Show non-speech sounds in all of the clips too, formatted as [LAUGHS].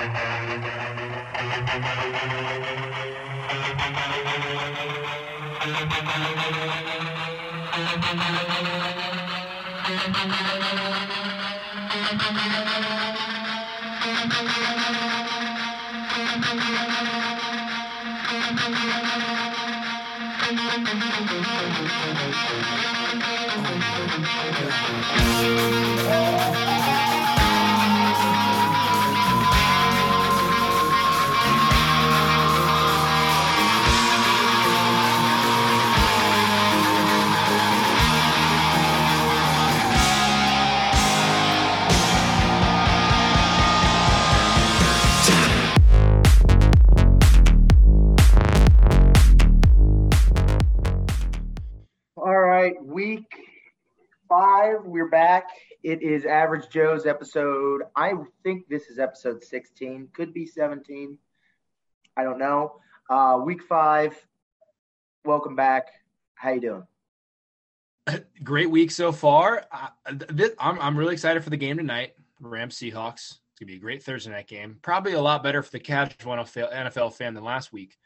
All It is Average Joe's episode. I think this is episode 16, could be 17. I don't know. Uh, week five, welcome back. How you doing? [LAUGHS] Great week so far. Uh, this, I'm I'm really excited for the game tonight. Rams Seahawks. It's gonna be a great Thursday night game. Probably a lot better for the casual NFL NFL fan than last week.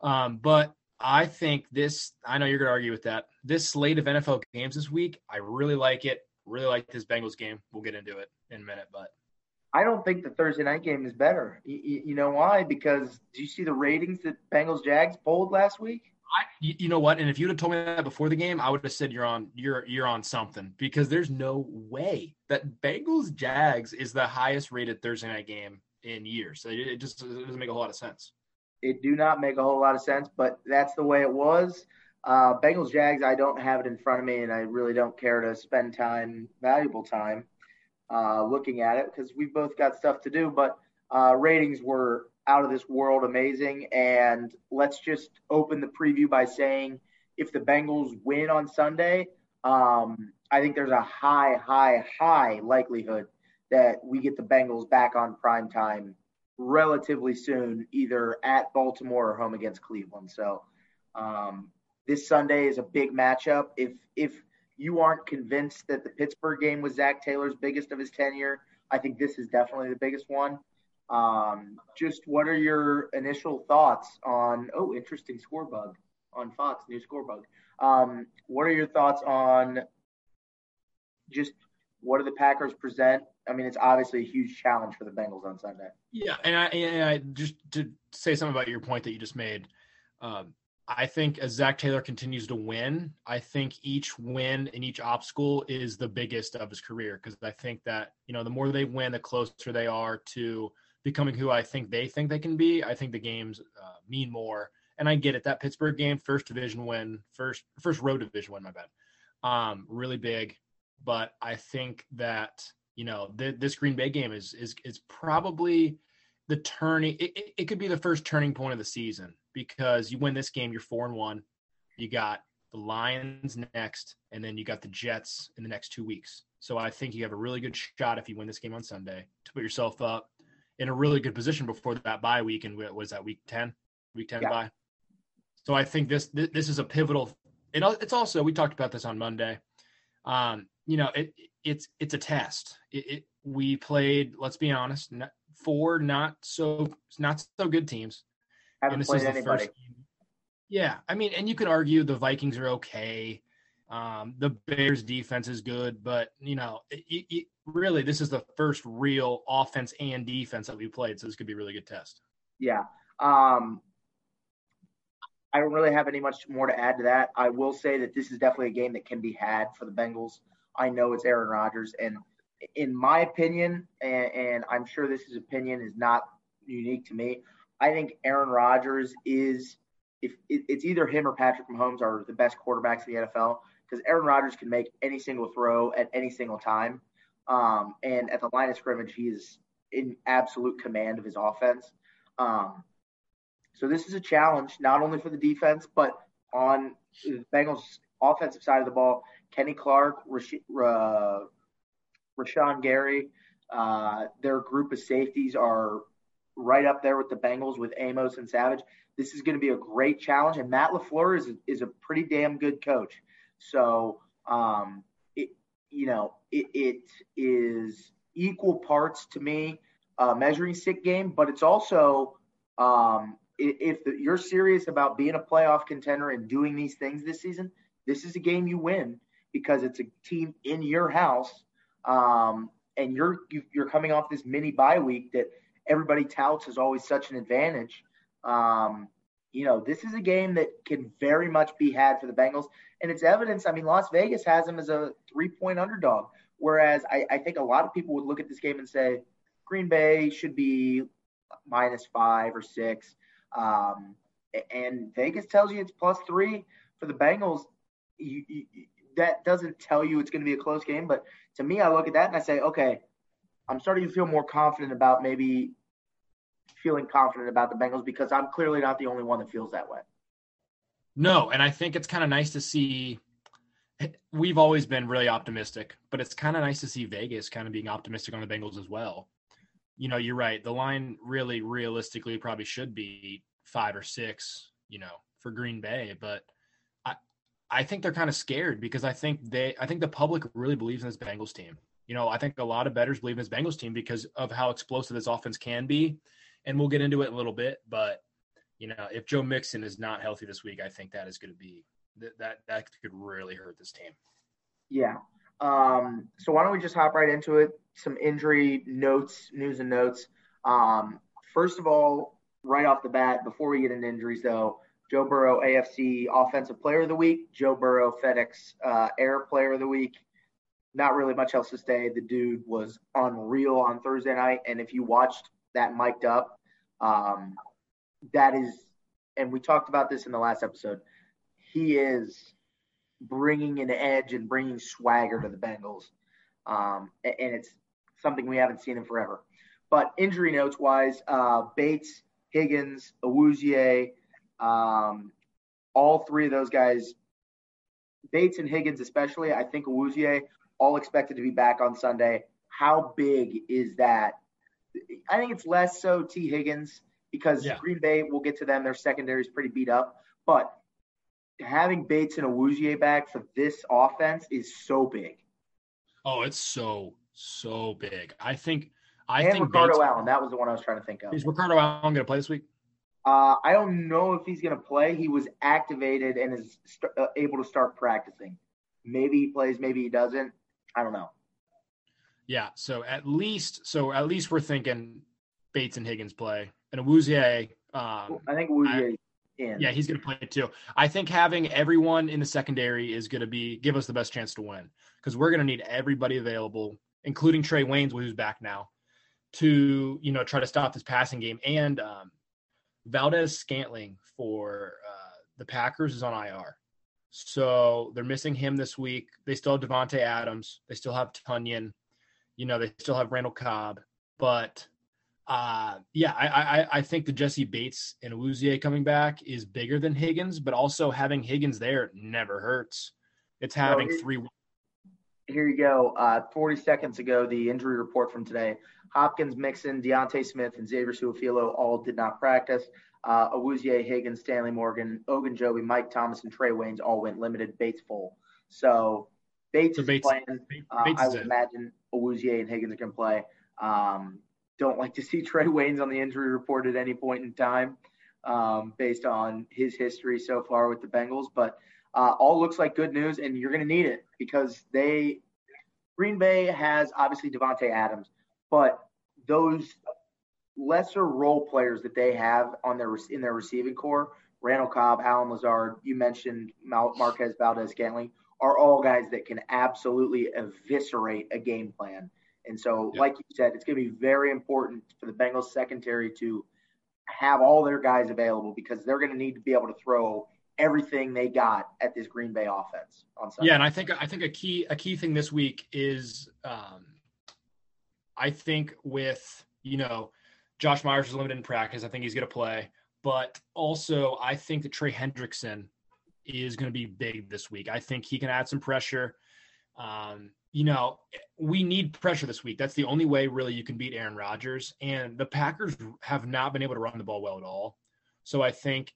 Um, but I think this. I know you're gonna argue with that. This slate of NFL games this week, I really like it. Really like this Bengals game. We'll get into it in a minute, but I don't think the Thursday night game is better. You, you know why? Because do you see the ratings that Bengals Jags pulled last week? I, you you know what? And if you'd have told me that before the game, I would have said you're on you're you're on something because there's no way that Bengals Jags is the highest rated Thursday night game in years. It, it just it doesn't make a whole lot of sense. It do not make a whole lot of sense, but that's the way it was. Uh, Bengals Jags, I don't have it in front of me, and I really don't care to spend time, valuable time, uh, looking at it because we've both got stuff to do. But uh, ratings were out of this world amazing. And let's just open the preview by saying if the Bengals win on Sunday, um, I think there's a high, high, high likelihood that we get the Bengals back on prime time relatively soon, either at Baltimore or home against Cleveland. So um, this Sunday is a big matchup. If if you aren't convinced that the Pittsburgh game was Zac Taylor's biggest of his tenure, I think this is definitely the biggest one. Um, just what are your initial thoughts on? Oh, interesting score bug on Fox, new score bug. Um, what are your thoughts on just what do the Packers present? I mean, it's obviously a huge challenge for the Bengals on Sunday. Yeah, and I, and I just to say something about your point that you just made. Um, I think as Zac Taylor continues to win, I think each win in each obstacle is the biggest of his career because I think that you know the more they win, the closer they are to becoming who I think they think they can be. I think the games uh, mean more, and I get it. That Pittsburgh game, first division win, first first road division win, my bad, um, really big. But I think that you know th- this Green Bay game is is is probably the turning. It, it, it could be the first turning point of the season because you win this game, you're four and one. You got the Lions next, and then you got the Jets in the next two weeks. So I think you have a really good shot if you win this game on Sunday to put yourself up in a really good position before that bye week. And was that week ten? Week ten yeah. bye. So I think this this is a pivotal. It, it's also we talked about this on Monday. Um, you know, it it's it's a test. It, it we played. Let's be honest, four not so not so good teams. Haven't and this played is the anybody. First game. Yeah, I mean, and you could argue the Vikings are okay. Um, the Bears defense is good, but you know, it, it, really, this is the first real offense and defense that we played, so this could be a really good test. Yeah. Um, I don't really have any much more to add to that. I will say that this is definitely a game that can be had for the Bengals. I know it's Aaron Rodgers, and in my opinion, and, and I'm sure this is opinion is not unique to me. I think Aaron Rodgers is if it's either him or Patrick Mahomes are the best quarterbacks in the NFL because Aaron Rodgers can make any single throw at any single time. Um, and at the line of scrimmage, he is in absolute command of his offense. Um, so this is a challenge not only for the defense, but on the Bengals' offensive side of the ball. Kenny Clark, Rash- uh, Rashan Gary, uh, their group of safeties are right up there with the Bengals with Amos and Savage. This is going to be a great challenge, and Matt LaFleur is is a pretty damn good coach. So, um, it you know it, it is equal parts to me a measuring stick game, but it's also um, if you're serious about being a playoff contender and doing these things this season, this is a game you win because it's a team in your house, um, and you're you're coming off this mini bye week that everybody touts is always such an advantage. Um, you know, this is a game that can very much be had for the Bengals, and it's evidence. I mean, Las Vegas has them as a three-point underdog, whereas I, I think a lot of people would look at this game and say Green Bay should be minus five or six, um, and Vegas tells you it's plus three for the Bengals. You, you, that doesn't tell you it's going to be a close game, but to me, I look at that and I say, okay, I'm starting to feel more confident about maybe feeling confident about the Bengals because I'm clearly not the only one that feels that way. No, and I think it's kind of nice to see. We've always been really optimistic, but it's kind of nice to see Vegas kind of being optimistic on the Bengals as well. You know, you're right. The line really, realistically, probably should be five or six. You know, for Green Bay, but I, I think they're kind of scared because I think they, I think the public really believes in this Bengals team. You know, I think a lot of bettors believe in this Bengals team because of how explosive this offense can be and we'll get into it in a little bit. But you know, if Joe Mixon is not healthy this week, I think that is going to be that that that could really hurt this team. Yeah. Um, so why don't we just hop right into it? Some injury notes, news and notes. Um, first of all, right off the bat, before we get into injuries, though, Joe Burrow AFC Offensive Player of the Week, Joe Burrow FedEx uh, Air Player of the Week. Not really much else to say. The dude was unreal on Thursday night, and if you watched that mic'd up. Um, that is, and we talked about this in the last episode. He is bringing an edge and bringing swagger to the Bengals, um, and it's something we haven't seen in forever. But injury notes wise, uh, Bates, Higgins, Awuzie, um, all three of those guys, Bates and Higgins especially, I think Awuzie, all expected to be back on Sunday. How big is that I think it's less so T. Higgins because yeah. Green Bay, we'll get to them. Their secondary is pretty beat up. But having Bates and Awuzie back for this offense is so big. Oh, it's so, so big. I think. I and think Ricardo Bates, Allen. That was the one I was trying to think of. Is Ricardo Allen going to play this week? Uh, I don't know if he's going to play. He was activated and is st- uh, able to start practicing. Maybe he plays, maybe he doesn't. I don't know. Yeah, so at least so at least we're thinking Bates and Higgins play and Awuzie. Um, I think Awuzie. In. Yeah, he's going to play too. I think having everyone in the secondary is going to be give us the best chance to win because we're going to need everybody available, including Trae Waynes, who's back now, to you know try to stop this passing game. And um, Valdes-Scantling for uh, the Packers is on IR, so they're missing him this week. They still have Davante Adams. They still have Tonyan. You know, they still have Randall Cobb, but uh, yeah, I, I, I think the Jessie Bates and Awuzie coming back is bigger than Higgins, but also having Higgins there never hurts. It's having well, three. Here you go. Uh, 40 seconds ago, the injury report from today: Hopkins, Mixon, D'Ante Smith, and Xavier Su'a-Filo all did not practice. Uh, Awuzie, Higgins, Stanley Morgan, Ogunjobi, Mike Thomas, and Trae Waynes all went limited. Bates full. So Bates so is Bates, playing. Uh, Bates I would imagine Awuzie and Higgins can play. Um, don't like to see [LAUGHS] Trae Waynes on the injury report at any point in time, um, based on his history so far with the Bengals. But uh, all looks like good news, and you're going to need it because they Green Bay has obviously Davante Adams, but those lesser role players that they have on their in their receiving corps, Randall Cobb, Allen Lazard, you mentioned Marquez Valdes-Scantling, are all guys that can absolutely eviscerate a game plan. And so, like you said, it's going to be very important for the Bengals secondary to have all their guys available because they're going to need to be able to throw everything they got at this Green Bay offense on Sunday. Yeah, and I think I think a key a key thing this week is um, I think with you know Josh Myers is limited in practice. I think he's going to play, but also I think that Trey Hendrickson is going to be big this week. I think he can add some pressure. Um, you know, we need pressure this week. That's the only way really you can beat Aaron Rodgers. And the Packers have not been able to run the ball well at all. So I think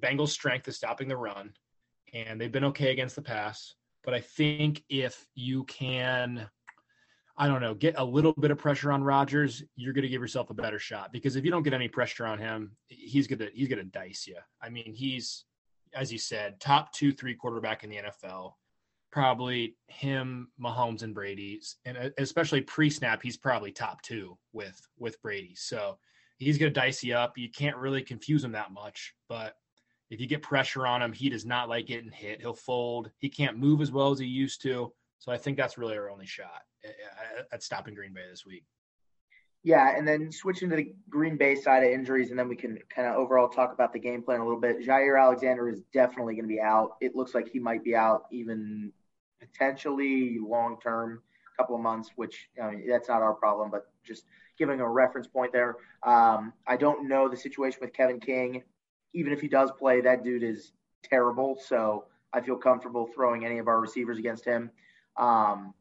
Bengals' strength is stopping the run, and they've been okay against the pass. But I think if you can, I don't know, get a little bit of pressure on Rodgers, you're going to give yourself a better shot because if you don't get any pressure on him, he's going to he's going to dice you. I mean, he's as you said, top 2 3 quarterback in the NFL. Probably him, Mahomes and Brady's and uh, especially pre-snap, he's probably top 2 with with Brady. So, he's going to dice you up. You can't really confuse him that much, but if you get pressure on him, he does not like getting hit. He'll fold. He can't move as well as he used to. So I think that's really our only shot at stopping Green Bay this week. Yeah, and then switching to the Green Bay side of injuries, and then we can kind of overall talk about the game plan a little bit. Jaire Alexander is definitely going to be out. It looks like he might be out even potentially long term, a couple of months, which I mean, that's not our problem, but just giving a reference point there. Um, I don't know the situation with Kevin King. Even if he does play, that dude is terrible. So I feel comfortable throwing any of our receivers against him. Um,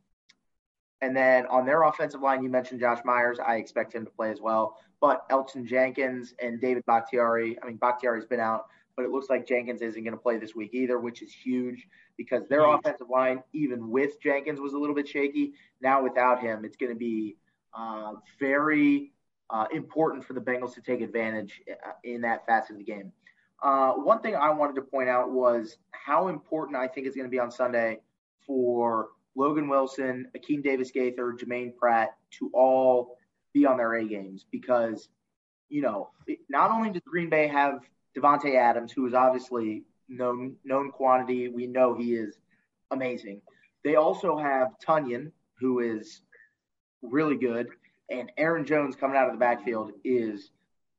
and then on their offensive line, you mentioned Josh Myers. I expect him to play as well. But Elgton Jenkins and David Bakhtiari, I mean, Bakhtiari's been out, but it looks like Jenkins isn't going to play this week either, which is huge because their huge. offensive line, even with Jenkins, was a little bit shaky. Now without him, it's going to be uh, very uh, important for the Bengals to take advantage uh, in that facet of the game. Uh, one thing I wanted to point out was how important I think is going to be on Sunday for Logan Wilson, Akeem Davis Gaither, Germaine Pratt to all be on their A games because, you know, not only does Green Bay have Davante Adams, who is obviously known known quantity, we know he is amazing. They also have Tonyan, who is really good, and Aaron Jones coming out of the backfield is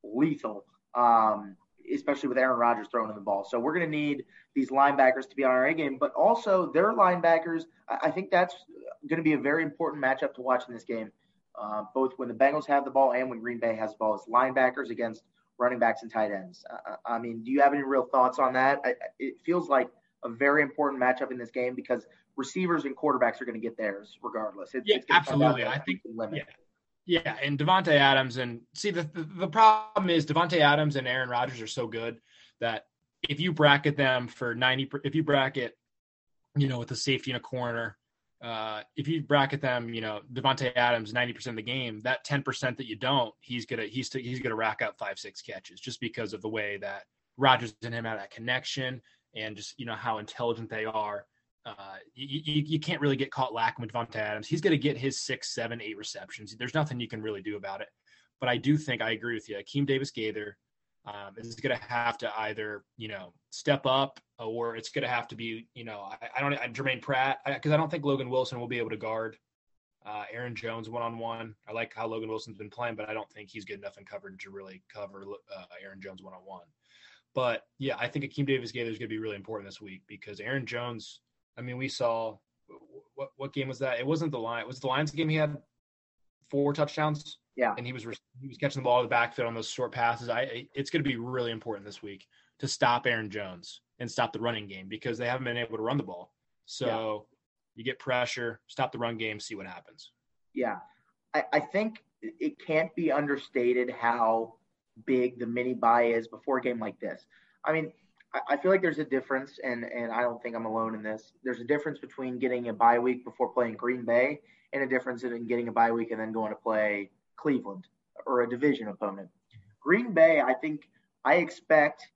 lethal. Um, especially with Aaron Rodgers throwing in the ball. So we're going to need these linebackers to be on our A game, but also their linebackers. I think that's going to be a very important matchup to watch in this game, uh, both when the Bengals have the ball and when Green Bay has the ball. It's linebackers against running backs and tight ends. Uh, I mean, do you have any real thoughts on that? I, it feels like a very important matchup in this game because receivers and quarterbacks are going to get theirs regardless. It's, yeah, absolutely. I think yeah. Yeah, and Davante Adams and see the, the, the problem is Davante Adams and Aaron Rodgers are so good that if you bracket them for ninety, if you bracket, you know, with a safety in a corner, uh, if you bracket them, you know, Davante Adams ninety percent of the game, that ten percent that you don't, he's gonna he's he's gonna rack up five six catches just because of the way that Rodgers and him have that connection and just you know how intelligent they are uh, you, you, you, can't really get caught lacking with Davante Adams. He's going to get his six, seven, eight receptions. There's nothing you can really do about it. But I do think I agree with you. Akeem Davis Gaither um, is going to have to either, you know, step up or it's going to have to be, you know, I, I don't, I, Germaine Pratt, because I, I, don't think Logan Wilson will be able to guard uh, Aaron Jones one on one. I like how Logan Wilson's been playing, but I don't think he's good enough in coverage to really cover uh, Aaron Jones one on one. But yeah, I think Akeem Davis Gaither is going to be really important this week because Aaron Jones I mean, we saw what what game was that? It wasn't the line. It was the Lions game. He had four touchdowns. Yeah, and he was he was catching the ball in the backfield on those short passes. I it's going to be really important this week to stop Aaron Jones and stop the running game because they haven't been able to run the ball. So yeah. you get pressure, stop the run game, see what happens. Yeah, I, I think it can't be understated how big the mini bye is before a game like this. I mean, I feel like there's a difference, and and I don't think I'm alone in this. There's a difference between getting a bye week before playing Green Bay, and a difference in getting a bye week and then going to play Cleveland or a division opponent. Green Bay, I think I expect,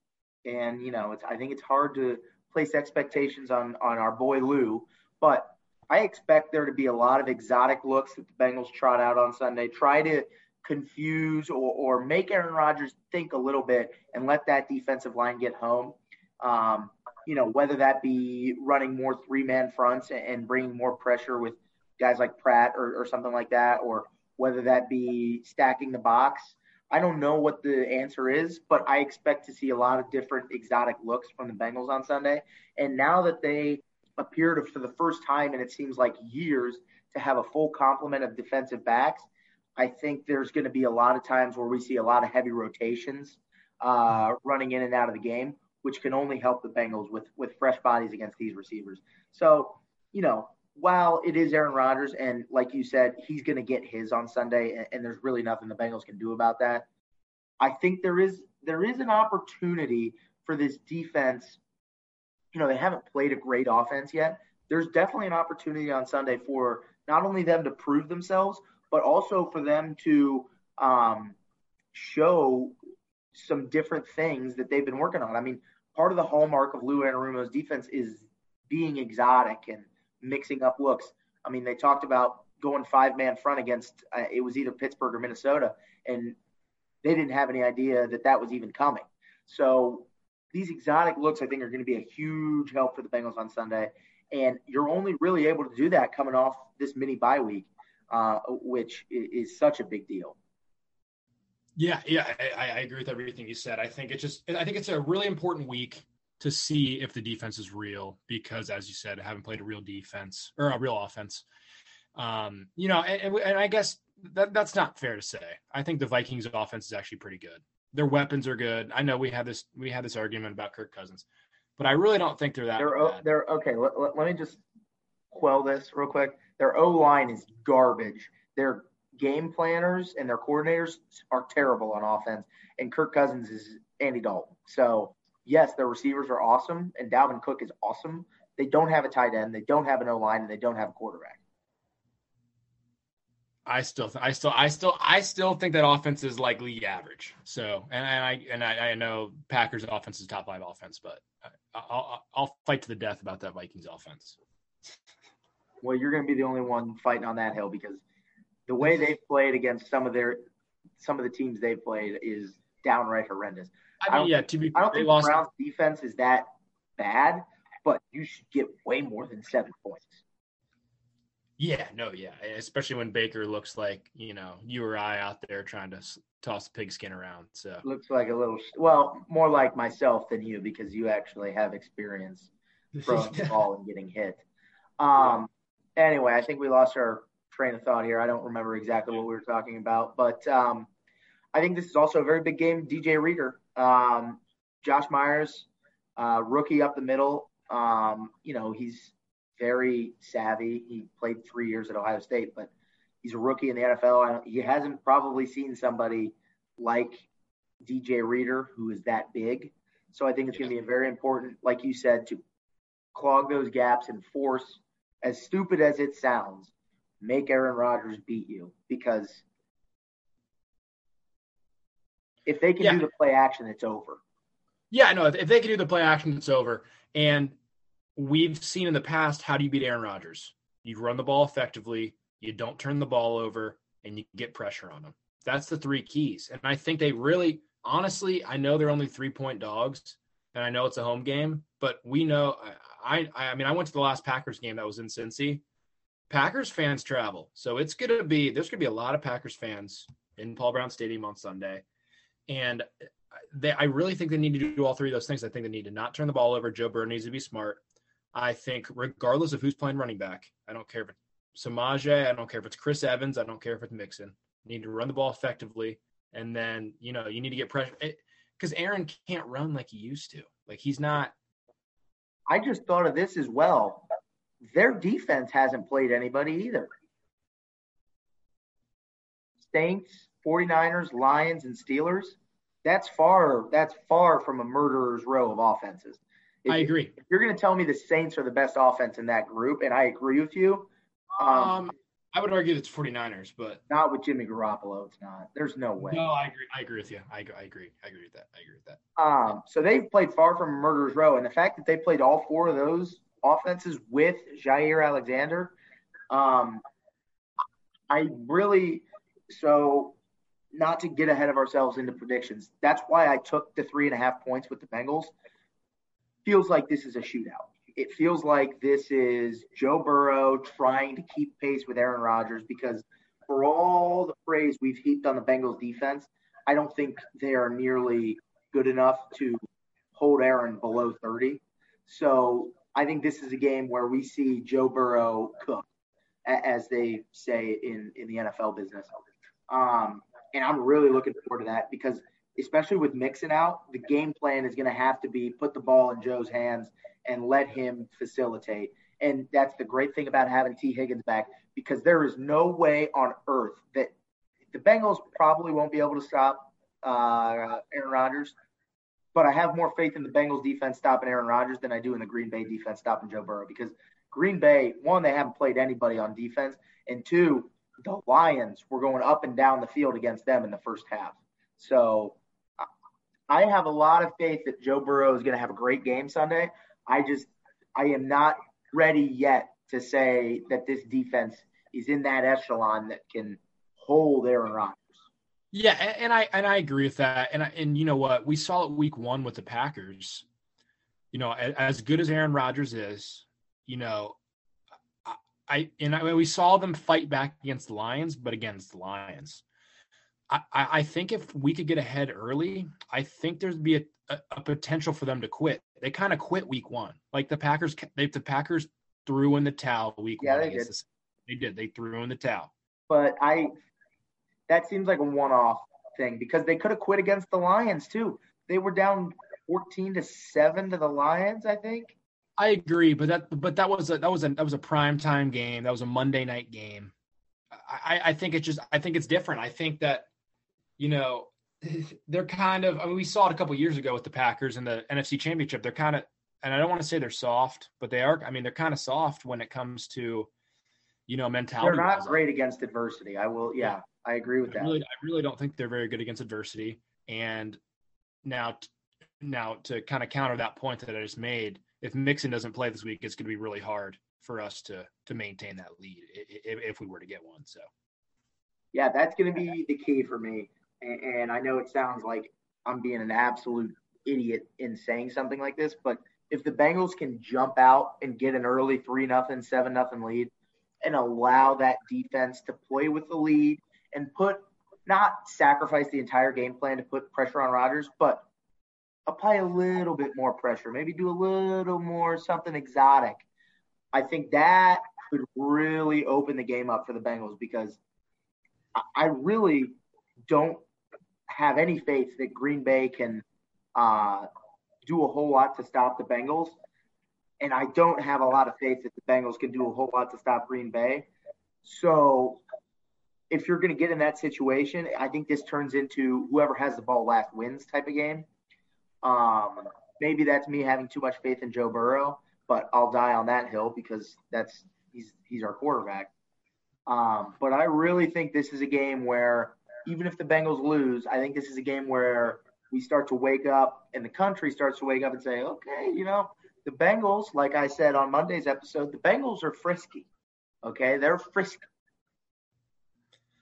and you know, it's I think it's hard to place expectations on on our boy Lou, but I expect there to be a lot of exotic looks that the Bengals trot out on Sunday. Try to confuse or, or make Aaron Rodgers think a little bit and let that defensive line get home. Um, you know, whether that be running more three man fronts and, bringing more pressure with guys like Pratt or, or something like that, or whether that be stacking the box. I don't know what the answer is, but I expect to see a lot of different exotic looks from the Bengals on Sunday. And now that they appear to, for the first time, and it seems like years, to have a full complement of defensive backs, I think there's going to be a lot of times where we see a lot of heavy rotations uh, running in and out of the game, which can only help the Bengals with with fresh bodies against these receivers. So, you know, while it is Aaron Rodgers, and like you said, he's going to get his on Sunday, and, and, there's really nothing the Bengals can do about that. I think there is there is an opportunity for this defense. You know, they haven't played a great offense yet. There's definitely an opportunity on Sunday for not only them to prove themselves, but also for them to um, show some different things that they've been working on. I mean, part of the hallmark of Lou Anarumo's defense is being exotic and mixing up looks. I mean, they talked about going five man front against uh, it was either Pittsburgh or Minnesota, and they didn't have any idea that that was even coming. So these exotic looks, I think, are going to be a huge help for the Bengals on Sunday. And you're only really able to do that coming off this mini bye week, uh, which is, such a big deal. Yeah, yeah, I, I, agree with everything you said. I think it's just, I think it's a really important week to see if the defense is real because, as you said, I haven't played a real defense or a real offense. Um, you know, and, and I guess that that's not fair to say. I think the Vikings offense is actually pretty good. Their weapons are good. I know we had this we had this argument about Kirk Cousins, but I really don't think they're that. They're bad. they're okay. Let, let, let me just quell this real quick. Their O line is garbage. Their game planners and their coordinators are terrible on offense, and Kirk Cousins is Andy Dalton. So yes, their receivers are awesome, and Dalvin Cook is awesome. They don't have a tight end, they don't have an O line, and they don't have a quarterback. I still, I still, I still, I still think that offense is like league average. So, and, and I and I, I, know Packers offense is top five offense, but I'll, I'll fight to the death about that Vikings offense. Well, you're going to be the only one fighting on that hill because the way they've played against some of their some of the teams they've played is downright horrendous. I mean, I yeah, to be, I don't think the Browns defense is that bad, but you should get way more than seven points. Yeah, no, yeah, especially when Baker looks like you know you or I out there trying to toss pigskin around. So looks like a little well, more like myself than you because you actually have experience [LAUGHS] throwing the ball and getting hit. Um, anyway, I think we lost our train of thought here. I don't remember exactly what we were talking about, but um, I think this is also a very big game. DJ Reader, um, Josh Myers, uh, rookie up the middle. Um, you know, he's very savvy. He played three years at Ohio State, but he's a rookie in the NFL. He hasn't probably seen somebody like DJ Reader who is that big. So I think it's going to be a very important, like you said, to clog those gaps and force, as stupid as it sounds, make Aaron Rodgers beat you because if they can yeah. do the play action, it's over. Yeah, no, if they can do the play action, it's over. And we've seen in the past how do you beat Aaron Rodgers? You run the ball effectively, you don't turn the ball over, and you get pressure on them. That's the three keys. And I think they really, honestly, I know they're only three point dogs, and I know it's a home game, but we know. I, I, mean, I went to the last Packers game that was in Cincy. Packers fans travel, so it's going to be there's going to be a lot of Packers fans in Paul Brown Stadium on Sunday, and uh, they, I really think they need to do all three of those things. I think they need to not turn the ball over. Joe Burrow needs to be smart. I think regardless of who's playing running back, I don't care if it's Samaje, I don't care if it's Chris Evans, I don't care if it's Mixon. You need to run the ball effectively, and then you know you need to get pressure because Aaron can't run like he used to. Like he's not. I just thought of this as well. Their defense hasn't played anybody either. Saints, 49ers, Lions, and Steelers. That's far. That's far from a murderer's row of offenses. If, I agree. If you're going to tell me the Saints are the best offense in that group, and I agree with you. Um, um, I would argue it's 49ers, but not with Jimmy Garoppolo. It's not. There's no way. No, I agree. I agree with you. I, I agree. I agree with that. I agree with that. Um, so they've played far from a murderer's row, and the fact that they played all four of those offenses with Jaire Alexander, um, I really so not to get ahead of ourselves into predictions. That's why I took the three and a half points with the Bengals feels like this is a shootout. It feels like this is Joe Burrow trying to keep pace with Aaron Rodgers because for all the praise we've heaped on the Bengals defense, I don't think they are nearly good enough to hold Aaron below 30. So I think this is a game where we see Joe Burrow cook, as they say in, in the NFL business. Um, and I'm really looking forward to that because especially with Mixon out, the game plan is going to have to be put the ball in Joe's hands and let him facilitate. And that's the great thing about having T. Higgins back because there is no way on earth that the Bengals probably won't be able to stop uh, Aaron Rodgers. But I have more faith in the Bengals defense stopping Aaron Rodgers than I do in the Green Bay defense stopping Joe Burrow because Green Bay, one, they haven't played anybody on defense, and two, the Lions were going up and down the field against them in the first half. So I have a lot of faith that Joe Burrow is going to have a great game Sunday. I just, I am not ready yet to say that this defense is in that echelon that can hold Aaron Rodgers. Yeah, and I and I agree with that. And I, and you know what? We saw it week one with the Packers. You know, as good as Aaron Rodgers is, you know, I and I, we saw them fight back against the Lions, but against the Lions. I, I think if we could get ahead early, I think there'd be a, a, a potential for them to quit. They kind of quit week one. Like the Packers, they, the Packers threw in the towel week yeah, one. They did. The, they did. They threw in the towel. But I, that seems like a one-off thing because they could have quit against the Lions too. They were down 14 to seven to the Lions, I think. I agree, but that but that was a that was a that was a prime time game. That was a Monday night game. I, I think it's just I think it's different. I think that you know they're kind of I mean we saw it a couple years ago with the Packers in the NFC Championship. They're kind of and I don't want to say they're soft, but they are. I mean they're kind of soft when it comes to you know mentality. They're not great against adversity. I will. Yeah, I agree with I that. Really, I really don't think they're very good against adversity. And now, now to kind of counter that point that I just made if Mixon doesn't play this week, it's going to be really hard for us to to maintain that lead if, if we were to get one. So, yeah, that's going to be the key for me. And, and I know it sounds like I'm being an absolute idiot in saying something like this, but if the Bengals can jump out and get an early three nothing, seven nothing lead, and allow that defense to play with the lead and put not sacrifice the entire game plan to put pressure on Rodgers, but apply a little bit more pressure, maybe do a little more something exotic. I think that could really open the game up for the Bengals because I really don't have any faith that Green Bay can uh, do a whole lot to stop the Bengals. And I don't have a lot of faith that the Bengals can do a whole lot to stop Green Bay. So if you're going to get in that situation, I think this turns into whoever has the ball last wins type of game. Um, maybe that's me having too much faith in Joe Burrow, but I'll die on that hill because that's he's he's our quarterback. Um, but I really think this is a game where even if the Bengals lose, I think this is a game where we start to wake up and the country starts to wake up and say, okay, you know, the Bengals, like I said on Monday's episode, the Bengals are frisky. Okay, they're frisky.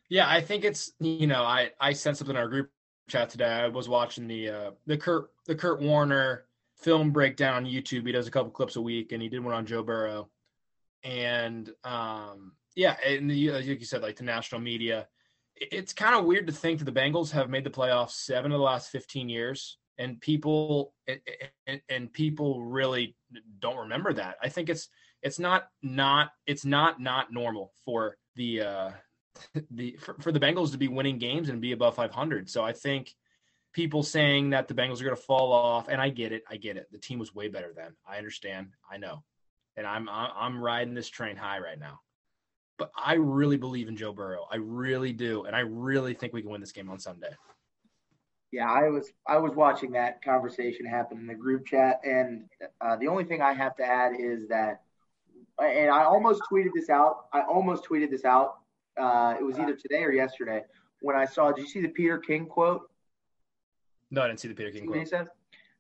Yeah, I think it's you know I I sent something in our group chat today. I was watching the uh, the Kurt the Kurt Warner film breakdown on YouTube. He does a couple clips a week, and he did one on Joe Burrow. And um, yeah, and the, like you said, like the national media, it's kind of weird to think that the Bengals have made the playoffs seven of the last fifteen years, and people and, and people really don't remember that. I think it's it's not not it's not not normal for the uh, the for, for, the Bengals to be winning games and be above 500. So I think people saying that the Bengals are going to fall off, and I get it, I get it. The team was way better then. I understand, I know, and I'm I'm riding this train high right now. But I really believe in Joe Burrow. I really do, and I really think we can win this game on Sunday. Yeah, I was I was watching that conversation happen in the group chat, and uh, the only thing I have to add is that, and I almost tweeted this out. I almost tweeted this out uh, it was either today or yesterday when I saw. Did you see the Peter King quote? No, I didn't see the Peter King quote. He says.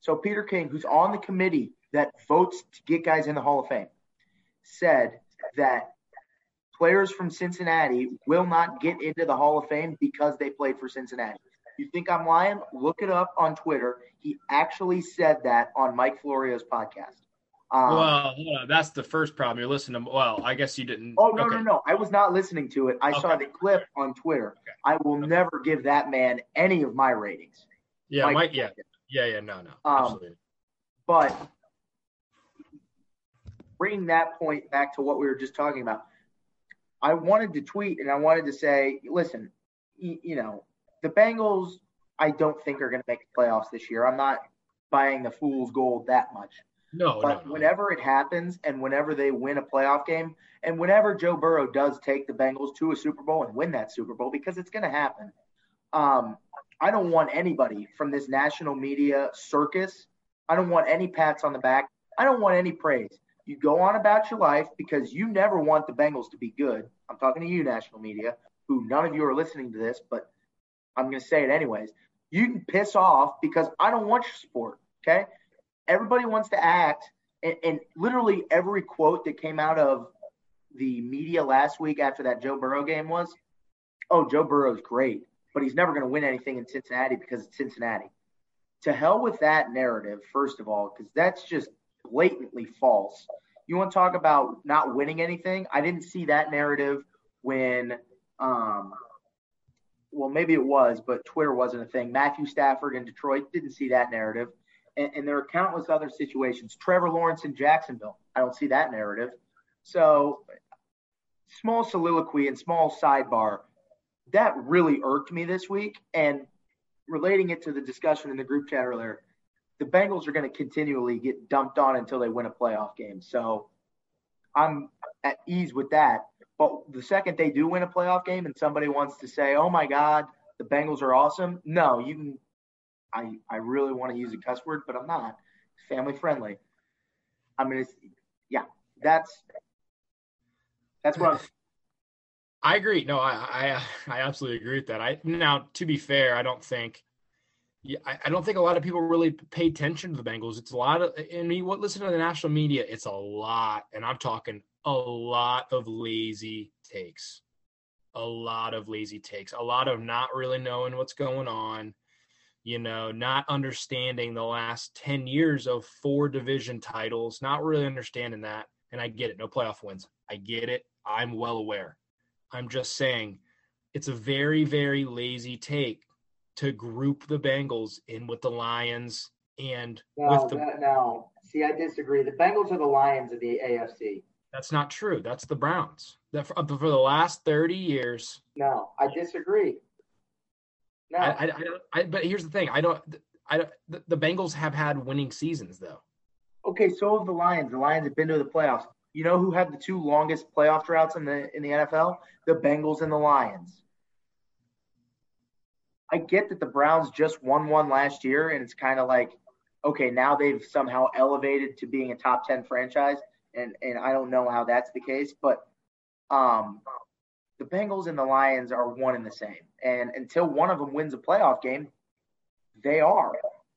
So Peter King, who's on the committee that votes to get guys in the Hall of Fame, said that players from Cincinnati will not get into the Hall of Fame because they played for Cincinnati. You think I'm lying? Look it up on Twitter. He actually said that on Mike Florio's podcast. Um, well, that's the first problem. You're listening to. Well, I guess you didn't. Oh no, okay. no, no! I was not listening to it. I okay. saw the clip on Twitter. Okay. I will never give that man any of my ratings. Yeah, Mike, Mike yeah, yeah, yeah. No, no, um, absolutely. But bringing that point back to what we were just talking about, I wanted to tweet and I wanted to say, listen, you, you know, the Bengals. I don't think are going to make the playoffs this year. I'm not buying the fool's gold that much. No, but no, no. whenever it happens and whenever they win a playoff game and whenever Joe Burrow does take the Bengals to a Super Bowl and win that Super Bowl, because it's going to happen, um, I don't want anybody from this national media circus. I don't want any pats on the back. I don't want any praise. You go on about your life because you never want the Bengals to be good. I'm talking to you, national media, who none of you are listening to this, but I'm going to say it anyways. You can piss off because I don't want your support. Okay. Everybody wants to act. And, and literally every quote that came out of the media last week after that Joe Burrow game was, oh, Joe Burrow's great, but he's never going to win anything in Cincinnati because it's Cincinnati. To hell with that narrative, first of all, because that's just blatantly false. You want to talk about not winning anything? I didn't see that narrative when, um, well, maybe it was, but Twitter wasn't a thing. Matthew Stafford in Detroit didn't see that narrative. And, and there are countless other situations. Trevor Lawrence in Jacksonville, I don't see that narrative. So, small soliloquy and small sidebar that really irked me this week. And relating it to the discussion in the group chat earlier, the Bengals are going to continually get dumped on until they win a playoff game. So I'm at ease with that. But the second they do win a playoff game and somebody wants to say, "Oh my God, the Bengals are awesome," no, you can. I I really want to use a cuss word, but I'm not. family friendly. I mean, it's yeah. That's that's what I'm. I agree. No, I, I I absolutely agree with that. I now to be fair, I don't think yeah, I, I, don't think a lot of people really pay attention to the Bengals. It's a lot of, I mean, what listen to the national media, it's a lot, and I'm talking a lot of lazy takes, a lot of lazy takes, a lot of not really knowing what's going on, you know, not understanding the last 10 years of four division titles, not really understanding that. And I get it, no playoff wins. I get it. I'm well aware. I'm just saying it's a very, very lazy take to group the Bengals in with the Lions and no, with the. That, no, see, I disagree. The Bengals are the Lions of the AFC. That's not true. That's the Browns. That for, for the last thirty years. No, I disagree. No, I, I, I, but here's the thing. I don't. I don't. The, the Bengals have had winning seasons though. Okay, so have the Lions. The Lions have been to the playoffs. You know who had the two longest playoff droughts in the in the NFL? The Bengals and the Lions. I get that the Browns just won one last year, and it's kind of like, okay, now they've somehow elevated to being a top ten franchise, and and I don't know how that's the case, but um, the Bengals and the Lions are one and the same, and until one of them wins a playoff game, they are.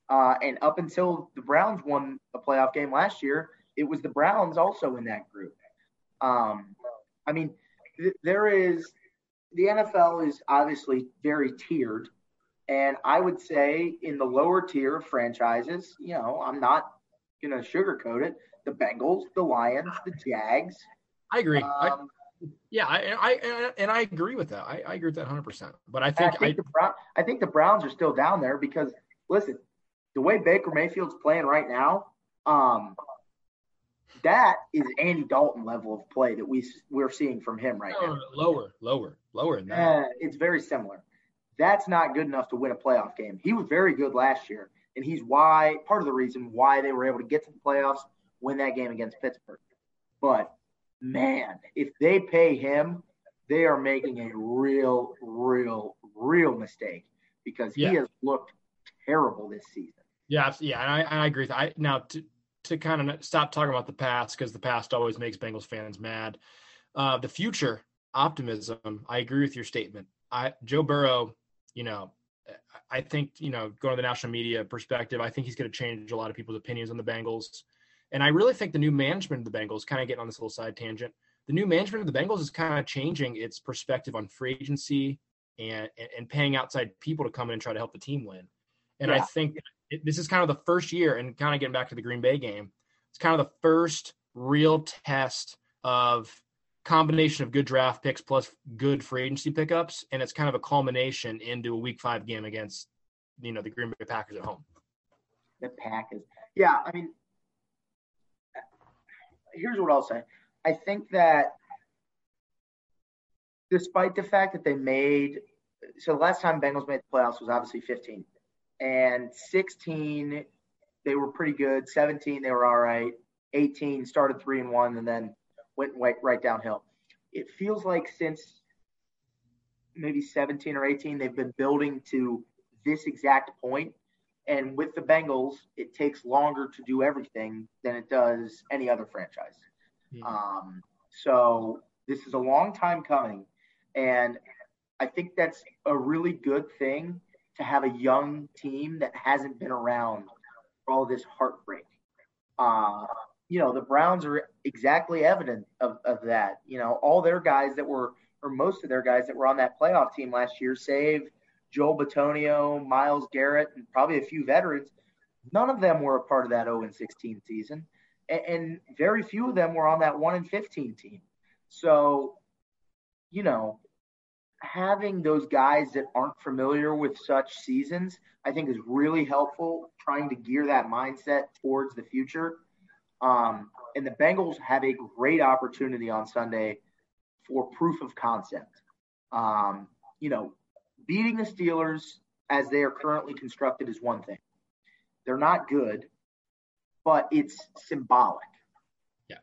Uh, and up until the Browns won a playoff game last year, it was the Browns also in that group. Um, I mean, th- there is the NFL is obviously very tiered and I would say in the lower tier of franchises, you know, I'm not going to sugarcoat it. The Bengals, the Lions, the Jags. I agree. Um, yeah, I, I, and I agree with that. I, I agree with that 100. percent But I think I think, the Brown, I think the Browns are still down there because listen, the way Baker Mayfield's playing right now, um, that is Andy Dalton level of play that we we're seeing from him right now. Lower, lower, lower than that. Uh, it's very similar. That's not good enough to win a playoff game. He was very good last year, and he's why part of the reason why they were able to get to the playoffs, win that game against Pittsburgh. But man, if they pay him, they are making a real, real, real mistake because he yeah. has looked terrible this season. Yeah, yeah, and I, I agree. With I now to to kind of stop talking about the past because the past always makes Bengals fans mad. Uh, the future optimism. I agree with your statement. I Joe Burrow you know, I think, you know, going to the national media perspective, I think he's going to change a lot of people's opinions on the Bengals. And I really think the new management of the Bengals, kind of getting on this little side tangent, the new management of the Bengals is kind of changing its perspective on free agency and, and paying outside people to come in and try to help the team win. And yeah. I think it, this is kind of the first year, and kind of getting back to the Green Bay game, it's kind of the first real test of combination of good draft picks plus good free agency pickups, and it's kind of a culmination into a Week Five game against you know the Green Bay Packers at home. The Packers, yeah. I mean, here's what I'll say. I think that despite the fact that they made so the last time Bengals made the playoffs was obviously 15, and 16 they were pretty good. 17 they were all right. 18 started three and one, and then went right, right downhill. It feels like since maybe 17 or 18, they've been building to this exact point. And with the Bengals, it takes longer to do everything than it does any other franchise. Yeah. Um, so this is a long time coming. And I think that's a really good thing to have a young team that hasn't been around for all this heartbreak. Uh, you know, the Browns are exactly evident of, of that. You know, all their guys that were, or most of their guys that were on that playoff team last year, save Joel Bitonio, Myles Garrett, and probably a few veterans, none of them were a part of that 0 16 season. And, and very few of them were on that 1 15 team. So, you know, having those guys that aren't familiar with such seasons, I think is really helpful trying to gear that mindset towards the future. Um, and the Bengals have a great opportunity on Sunday for proof of concept. Um, you know, beating the Steelers as they are currently constructed is one thing. They're not good, but it's symbolic. Yeah.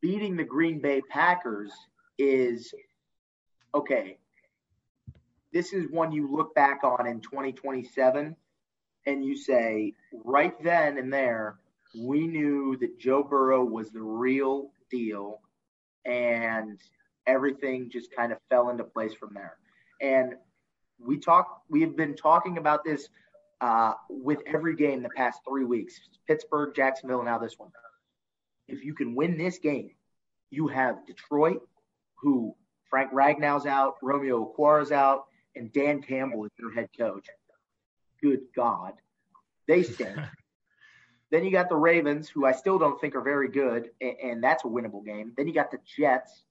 Beating the Green Bay Packers is okay. This is one you look back on in 2027 and you say, right then and there, we knew that Joe Burrow was the real deal and everything just kind of fell into place from there. And we talk we have been talking about this uh, with every game the past three weeks Pittsburgh, Jacksonville, and now this one. If you can win this game, you have Detroit, who Frank Ragnow's out, Romeo Okwara's out, and Dan Campbell is your head coach. Good God. They stink. [LAUGHS] then you got the Ravens, who I still don't think are very good, and, and that's a winnable game. Then you got the Jets,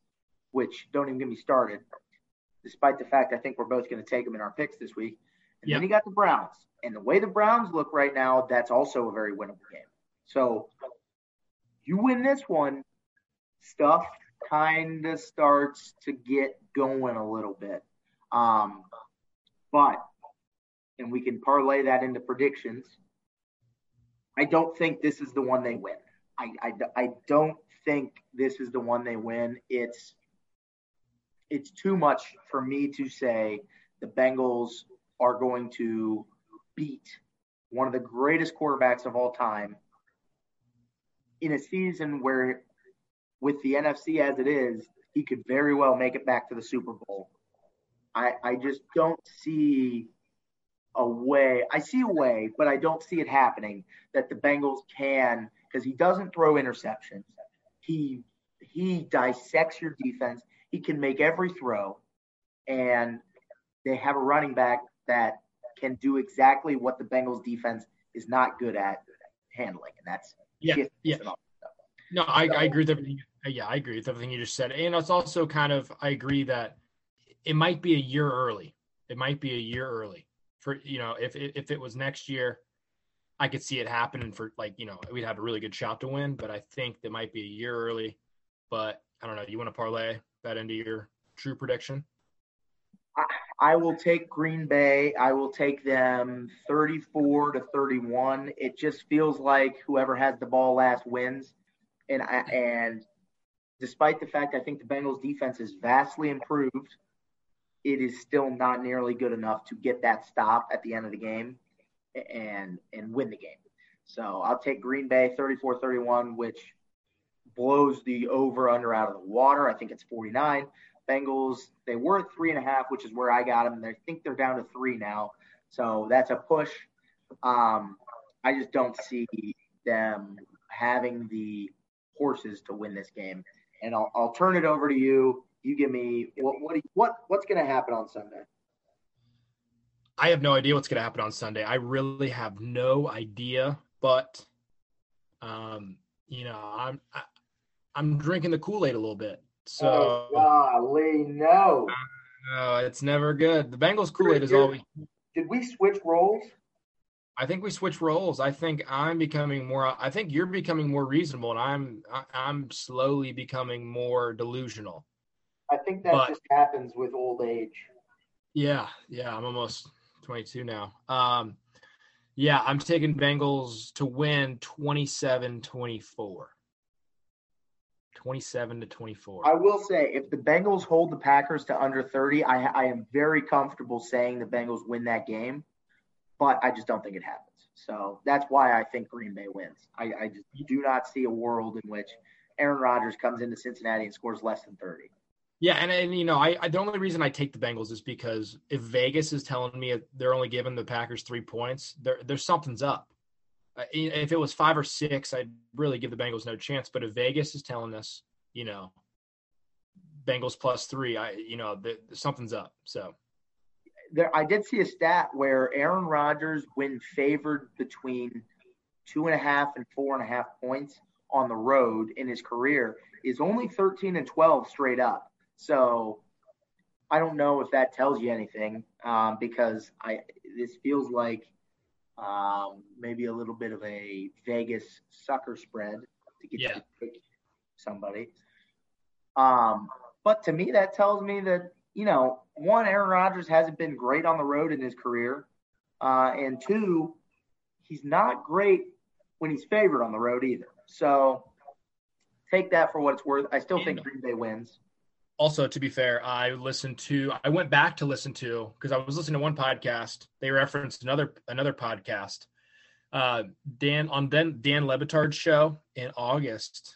which don't even get me started despite the fact I think we're both going to take them in our picks this week. And yep. then you got the Browns. And the way the Browns look right now, that's also a very winnable game. So you win this one, stuff kind of starts to get going a little bit. Um, but, and we can parlay that into predictions. I don't think this is the one they win. I, I, I don't think this is the one they win. It's it's too much for me to say the Bengals are going to beat one of the greatest quarterbacks of all time in a season where, with the NFC as it is, he could very well make it back to the Super Bowl. I, I just don't see a way. I see a way, but I don't see it happening that the Bengals can because he doesn't throw interceptions. He he dissects your defense. He can make every throw, and they have a running back that can do exactly what the Bengals defense is not good at handling, and that's yeah, yeah. No, I, I agree with everything. Uh, yeah, I agree with everything you just said, and it's also kind of I agree that it might be a year early. It might be a year early for you know if if it was next year, I could see it happening for like you know we'd have a really good shot to win, but I think that might be a year early. But I don't know. You want to parlay that into your true prediction? I will take Green Bay. I will take them 34 to 31. It just feels like whoever has the ball last wins. And I, and despite the fact I think the Bengals defense is vastly improved, it is still not nearly good enough to get that stop at the end of the game and and win the game. So I'll take Green Bay 34-31, which blows the over under out of the water. I think it's 49. Bengals, they were three and a half, which is where I got them. I think they're down to three now. So that's a push. Um, I just don't see them having the horses to win this game. And I'll, I'll turn it over to you. You give me what what what what's going to happen on Sunday. I have no idea what's going to happen on Sunday. I really have no idea, but um, you know, I'm I, I'm drinking the Kool Aid a little bit. So, oh, golly, no. No, it's never good. The Bengals Kool Aid is always. Did we switch roles? I think we switched roles. I think I'm becoming more. I think you're becoming more reasonable, and I'm I'm slowly becoming more delusional. I think that but, just happens with old age. Yeah, yeah. I'm almost 22 now. Um, yeah, I'm taking Bengals to win 27-24. 27 to 24. I will say, if the Bengals hold the Packers to under 30, I, I am very comfortable saying the Bengals win that game. but I just don't think it happens. So that's why I think Green Bay wins. I, I just do not see a world in which Aaron Rodgers comes into Cincinnati and scores less than 30. Yeah, and, and you know, I, I the only reason I take the Bengals is because if Vegas is telling me they're only giving the Packers three points, there there's something's up. Uh, if it was five or six, I'd really give the Bengals no chance. But if Vegas is telling us, you know, Bengals plus three, I you know, the, something's up. So there, I did see a stat where Aaron Rodgers, when favored between two and a half and four and a half points on the road in his career, is only 13 and 12 straight up. So I don't know if that tells you anything um, because I this feels like um, maybe a little bit of a Vegas sucker spread to get yeah. you to pick somebody. Um, but to me, that tells me that you know, one, Aaron Rodgers hasn't been great on the road in his career, uh, and two, he's not great when he's favored on the road either. So take that for what it's worth. I still think Green Bay wins. Also, to be fair, I listened to I went back to listen to because I was listening to one podcast. They referenced another another podcast. Uh, Dan on then Dan Le Batard's show in August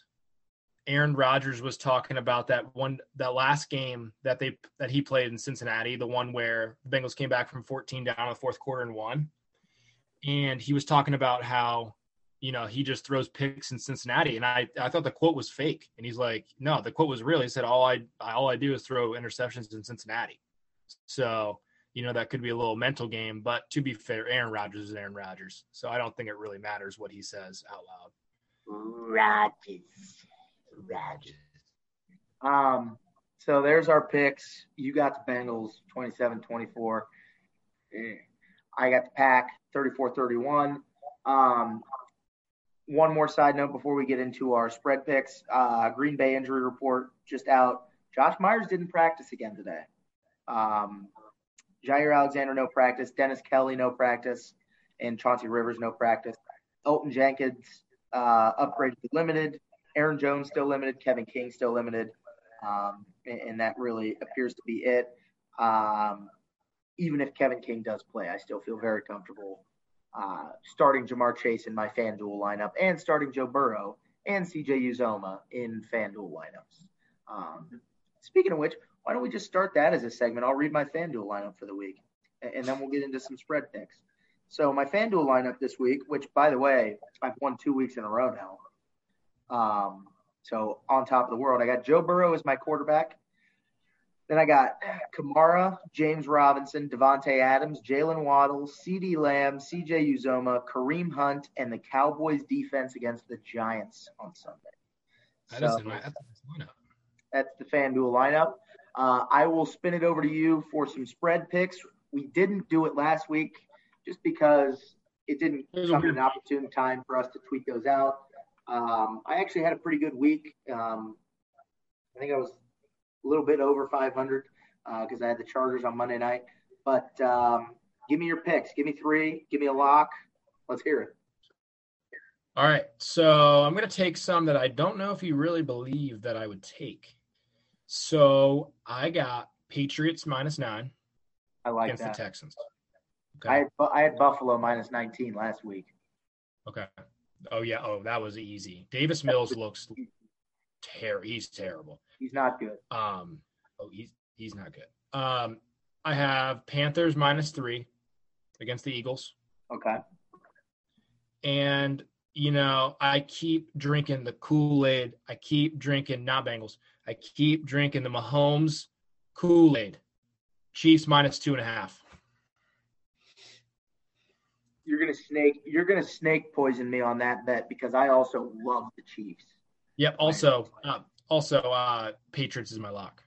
Aaron Rodgers was talking about that one that last game that they that he played in Cincinnati, the one where the Bengals came back from 14 down in the fourth quarter and won. And he was talking about how, you know, he just throws picks in Cincinnati. And I, I thought the quote was fake. And he's like, no, the quote was real. He said, all I all I do is throw interceptions in Cincinnati. So, you know, that could be a little mental game. But to be fair, Aaron Rodgers is Aaron Rodgers. So I don't think it really matters what he says out loud. Rodgers. Rodgers. Um, so there's our picks. You got the Bengals 27 24. I got the Pack 34 31. Um, one more side note before we get into our spread picks uh, Green Bay injury report just out. Josh Myers didn't practice again today. Um, Jaire Alexander, no practice. Dennis Kelly, no practice. And Chauncey Rivers, no practice. Elgton Jenkins, uh, upgraded to limited. Aaron Jones still limited, Kevin King still limited, um, and, and, that really appears to be it. Um, even if Kevin King does play, I still feel very comfortable uh, starting Ja'Marr Chase in my FanDuel lineup and starting Joe Burrow and CJ Uzomah in FanDuel lineups. Um, speaking of which, why don't we just start that as a segment? I'll read my FanDuel lineup for the week, and, then we'll get into some spread picks. So my FanDuel lineup this week, which by the way, I've won two weeks in a row now. Um, so on top of the world, I got Joe Burrow as my quarterback. Then I got Kamara, James Robinson, Davante Adams, Jaylen Waddle, CeeDee Lamb, CJ Uzomah, Kareem Hunt, and the Cowboys defense against the Giants on Sunday. That so, is my, that's, that's the FanDuel lineup. Uh, I will spin it over to you for some spread picks. We didn't do it last week just because it didn't come at an opportune time for us to tweet those out. Um, I actually had a pretty good week. Um, I think I was a little bit over 500 because uh, I had the Chargers on Monday night. But um, give me your picks. Give me three. Give me a lock. Let's hear it. All right. So I'm going to take some that I don't know if you really believe that I would take. So I got Patriots minus nine. I like against that. the Texans. Okay. I had, I had Buffalo minus 19 last week. Okay. Oh yeah. Oh, that was easy. Davis Mills looks terrible. He's terrible. He's not good. Um. Oh, he's he's not good. Um. I have Panthers minus three against the Eagles. Okay. And you know, I keep drinking the Kool Aid. I keep drinking not Bengals. I keep drinking the Mahomes Kool Aid. Chiefs minus two and a half you're gonna snake you're gonna snake poison me on that bet because I also love the Chiefs. Yep. Also, uh, also, uh, Patriots is my lock.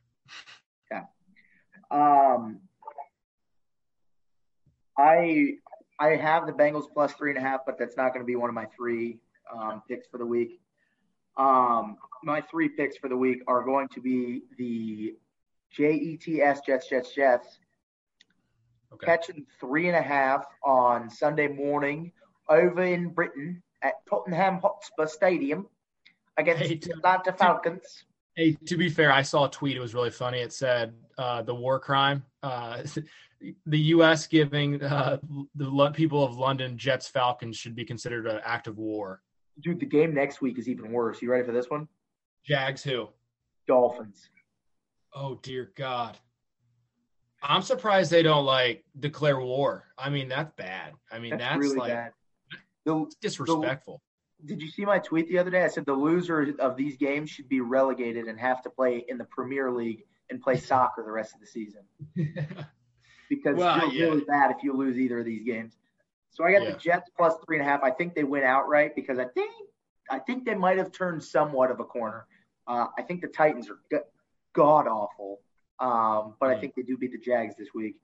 Yeah. Um, I I have the Bengals plus three and a half, but that's not going to be one of my three um, picks for the week. Um, my three picks for the week are going to be the Jets, Jets, Jets, Jets, okay. catching three and a half on Sunday morning over in Britain at Tottenham Hotspur Stadium against the Atlanta Falcons. Hey, to be fair, I saw a tweet. It was really funny. It said uh, the war crime. Uh, [LAUGHS] the U.S. giving uh, the people of London Jets Falcons should be considered an act of war. Dude, the game next week is even worse. You ready for this one? Jags who? Dolphins. Oh dear God. I'm surprised they don't like declare war. I mean, that's bad. I mean, that's, that's really like bad. The, disrespectful. Did you see my tweet the other day? I said the loser of these games should be relegated and have to play in the Premier League and play soccer the rest of the season. [LAUGHS] because well, it's yeah. really bad if you lose either of these games. So I got yeah. the Jets plus three and a half. I think they win outright because I think I think they might have turned somewhat of a corner. Uh, I think the Titans are god awful, um, but I think they do beat the Jags this week.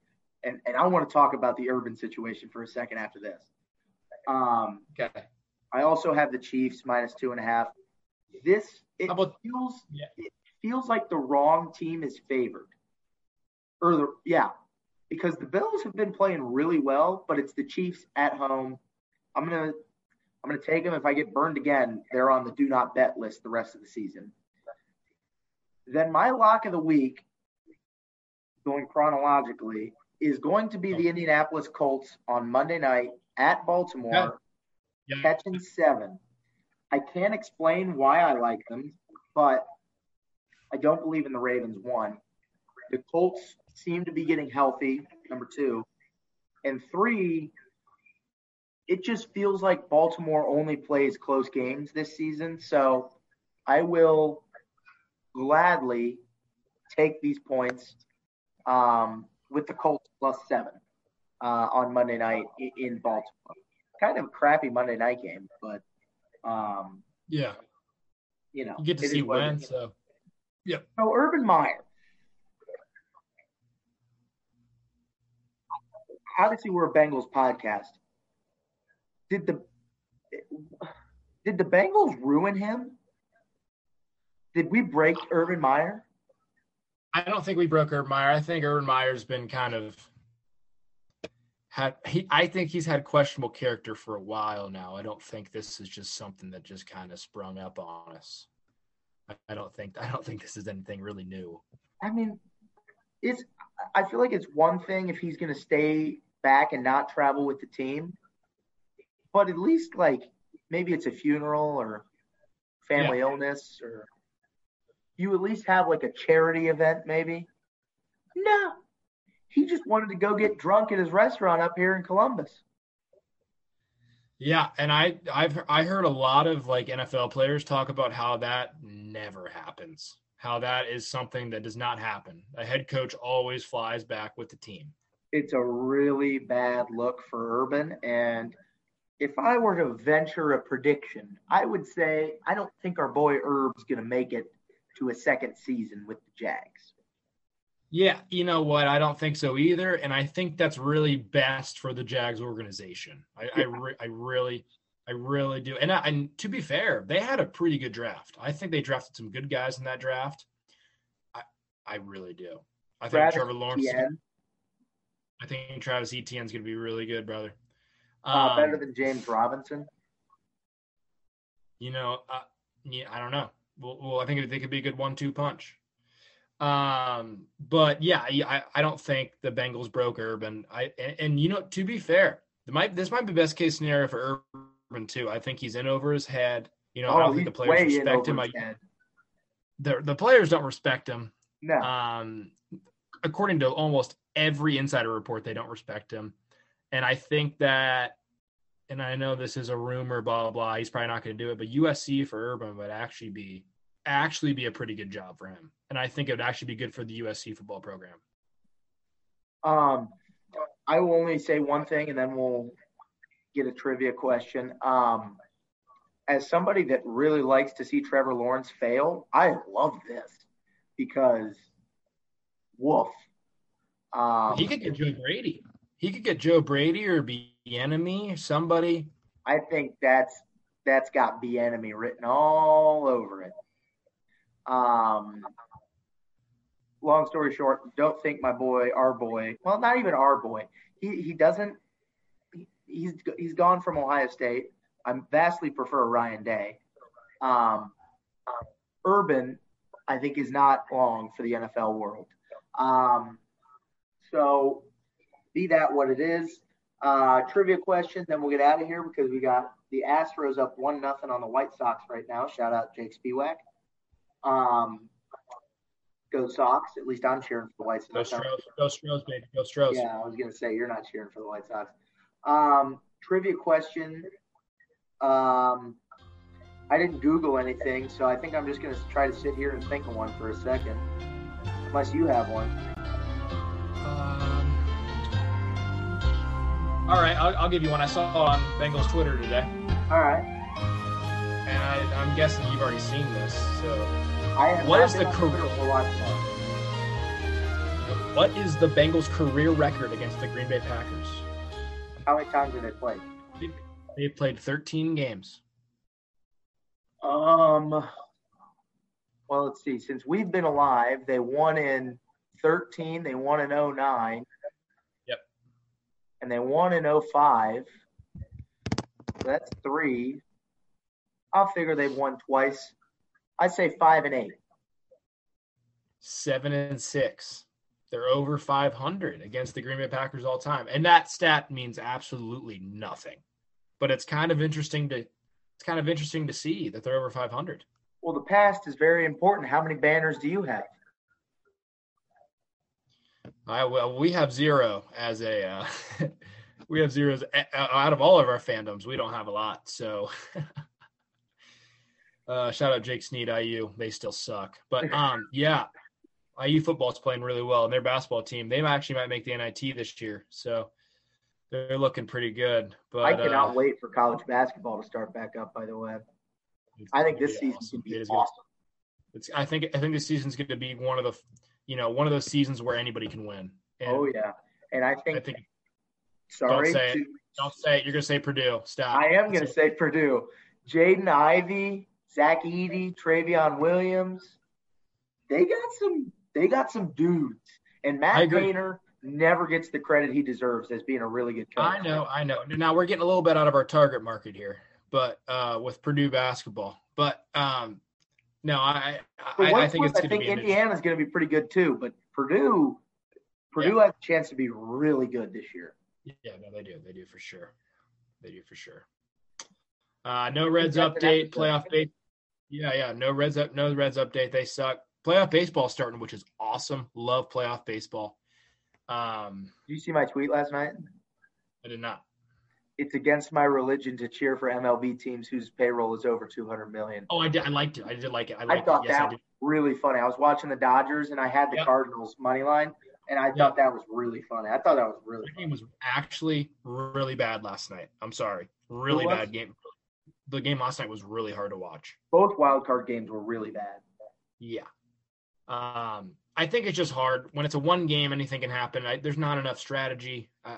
And and I want to talk about the Urban situation for a second after this. Um, okay. I also have the Chiefs minus two and a half. This it about, feels yeah. it feels like the wrong team is favored. Or the yeah, because the Bills have been playing really well, but it's the Chiefs at home. I'm gonna I'm gonna take them. If I get burned again, they're on the do not bet list the rest of the season. Then my lock of the week, going chronologically, is going to be the Indianapolis Colts on Monday night at Baltimore, yeah. Yeah. catching seven. I can't explain why I like them, but I don't believe in the Ravens. One, the Colts seem to be getting healthy, number two. And three, it just feels like Baltimore only plays close games this season. So I will gladly take these points um, with the Colts plus seven uh, on Monday night in Baltimore. Kind of a crappy Monday night game, but um, yeah, you know, you get to see when. So, yeah. So Urban Meyer, obviously we're a Bengals podcast. Did the did the Bengals ruin him? Did we break Urban Meyer? I don't think we broke Urban Meyer. I think Urban Meyer's been kind of had he I think he's had questionable character for a while now. I don't think this is just something that just kind of sprung up on us. I, I don't think I don't think this is anything really new. I mean, it's I feel like it's one thing if he's going to stay back and not travel with the team, but at least like maybe it's a funeral or family yeah. illness or you at least have like a charity event maybe. No. He just wanted to go get drunk at his restaurant up here in Columbus. Yeah, and I I've I heard a lot of like NFL players talk about how that never happens how that is something that does not happen. A head coach always flies back with the team. It's a really bad look for Urban. And if I were to venture a prediction, I would say I don't think our boy Herb's going to make it to a second season with the Jags. Yeah, you know what? I don't think so either, and I think that's really best for the Jags organization. I, yeah. I, re- I really, I really do. And, and to be fair, they had a pretty good draft. I think they drafted some good guys in that draft. I I really do. I think Trevor Lawrence. Etienne. I think Travis Etienne's going to be really good, brother. Um, uh, better than James Robinson. You know, uh, yeah, I don't know. Well, well, I think they could be a good one-two punch. Um, but yeah, I, I don't think the Bengals broke Urban. I and, and you know, to be fair, might this might be best case scenario for Urban too. I think he's in over his head. You know, oh, I don't think the players respect him. I, the the players don't respect him. No. Um, according to almost every insider report, they don't respect him, and I think that. And I know this is a rumor, blah blah. blah he's probably not going to do it, but USC for Urban would actually be actually be a pretty good job for him, and I think it would actually be good for the USC football program. Um, I will only say one thing, and then we'll get a trivia question. Um, as somebody that really likes to see Trevor Lawrence fail, I love this because woof. Um, he could get Joe Brady. He could get Joe Brady or Bieniemy or somebody. I think that's that's got Bieniemy written all over it. Um, long story short, don't think my boy, our boy, well, not even our boy. He he doesn't he's he's gone from Ohio State. I vastly prefer Ryan Day. Um, Urban I think is not long for the NFL world. Um, so be that what it is. Uh, trivia question, then we'll get out of here because we got the Astros up one nothing on the White Sox right now. Shout out Jake Spiewak. Um, go Sox. At least I'm cheering for the White Sox. Go Stros, go Stros, baby. Go Stros. Yeah, I was gonna say you're not cheering for the White Sox. Um, trivia question. Um, I didn't Google anything, so I think I'm just gonna try to sit here and think of one for a second. Unless you have one. Um, all right, I'll, I'll give you one. I saw on Bengals Twitter today, All right. and I, I'm guessing you've already seen this. So, What is the on cor- Twitter for watching that. what is the Bengals' career record against the Green Bay Packers? How many times have they play? They've played 13 games. Um. Well, let's see. Since we've been alive, they won in 13. They won in 09. Yep. And they won in 05. So that's three. I'll figure they've won twice. I'd say five and eight. seven and six. They're over 500 against the Green Bay Packers all time, and that stat means absolutely nothing. But it's kind of interesting to it's kind of interesting to see that they're over 500. Well, the past is very important. How many banners do you have? I well, we have zero as a uh, [LAUGHS] we have zeros out of all of our fandoms. We don't have a lot, so. [LAUGHS] Uh, shout out Jake Sneed, IU. They still suck, but [LAUGHS] um, yeah, IU football's playing really well, and their basketball team they actually might make the NIT this year, so they're looking pretty good. But I cannot uh, wait for college basketball to start back up. By the way, I think this season It be is gonna- awesome. It's, I think I think this season's going to be one of the, you know, one of those seasons where anybody can win. And Oh yeah, and I think. I think sorry, say it. don't say it. You're going to say Purdue. Stop. I am going to say Purdue. Jaden Ivey, Zach Edey, Trevion Williams. They got some. They got some dudes, and Matt. Painter never gets the credit he deserves as being a really good coach. I know, I know. Now we're getting a little bit out of our target market here, but uh, with Purdue basketball. But um, no, I I, I think it's I going to think be Indiana's going to be pretty good too, but Purdue, Purdue has a chance to be really good this year. Yeah, no, they do. They do for sure. They do for sure. Uh, no Reds update. Playoff base. Yeah, yeah. No Reds up. No Reds update. They suck. Playoff baseball starting, which is awesome. Love playoff baseball. Um, Did you see my tweet last night? I did not. It's against my religion to cheer for MLB teams whose payroll is over 200 million. Oh, I did. I liked it. I did like it. I I thought it. Yes, that I did. was really funny. I was watching the Dodgers and I had the Yep. Cardinals money line, and I thought that was really funny. I thought that was really The game was actually really bad last night. I'm sorry. Really bad game. The game last night was really hard to watch. Both wild card games were really bad. Yeah. Um, I think it's just hard when it's a one game. Anything can happen. I, there's not enough strategy. Uh,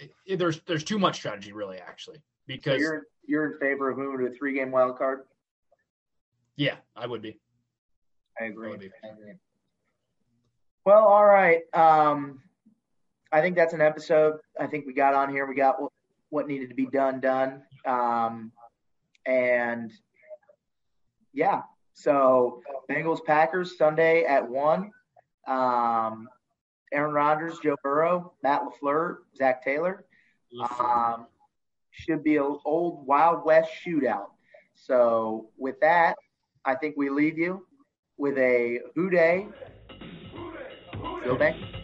it, it, there's there's too much strategy, really, actually. So Because you're you're in favor of moving to a three game wild card? yeah, I would be. I agree. Would be. I agree. Well, all right. Um, I think that's an episode. I think we got on here. We got what, what needed to be done done. Um, and yeah, so Bengals Packers Sunday at one. Um, Aaron Rodgers, Joe Burrow, Matt Lafleur, Zac Taylor. Um, should be an old Wild West shootout. So with that, I think we leave you with a Who Dey. Go Bengals.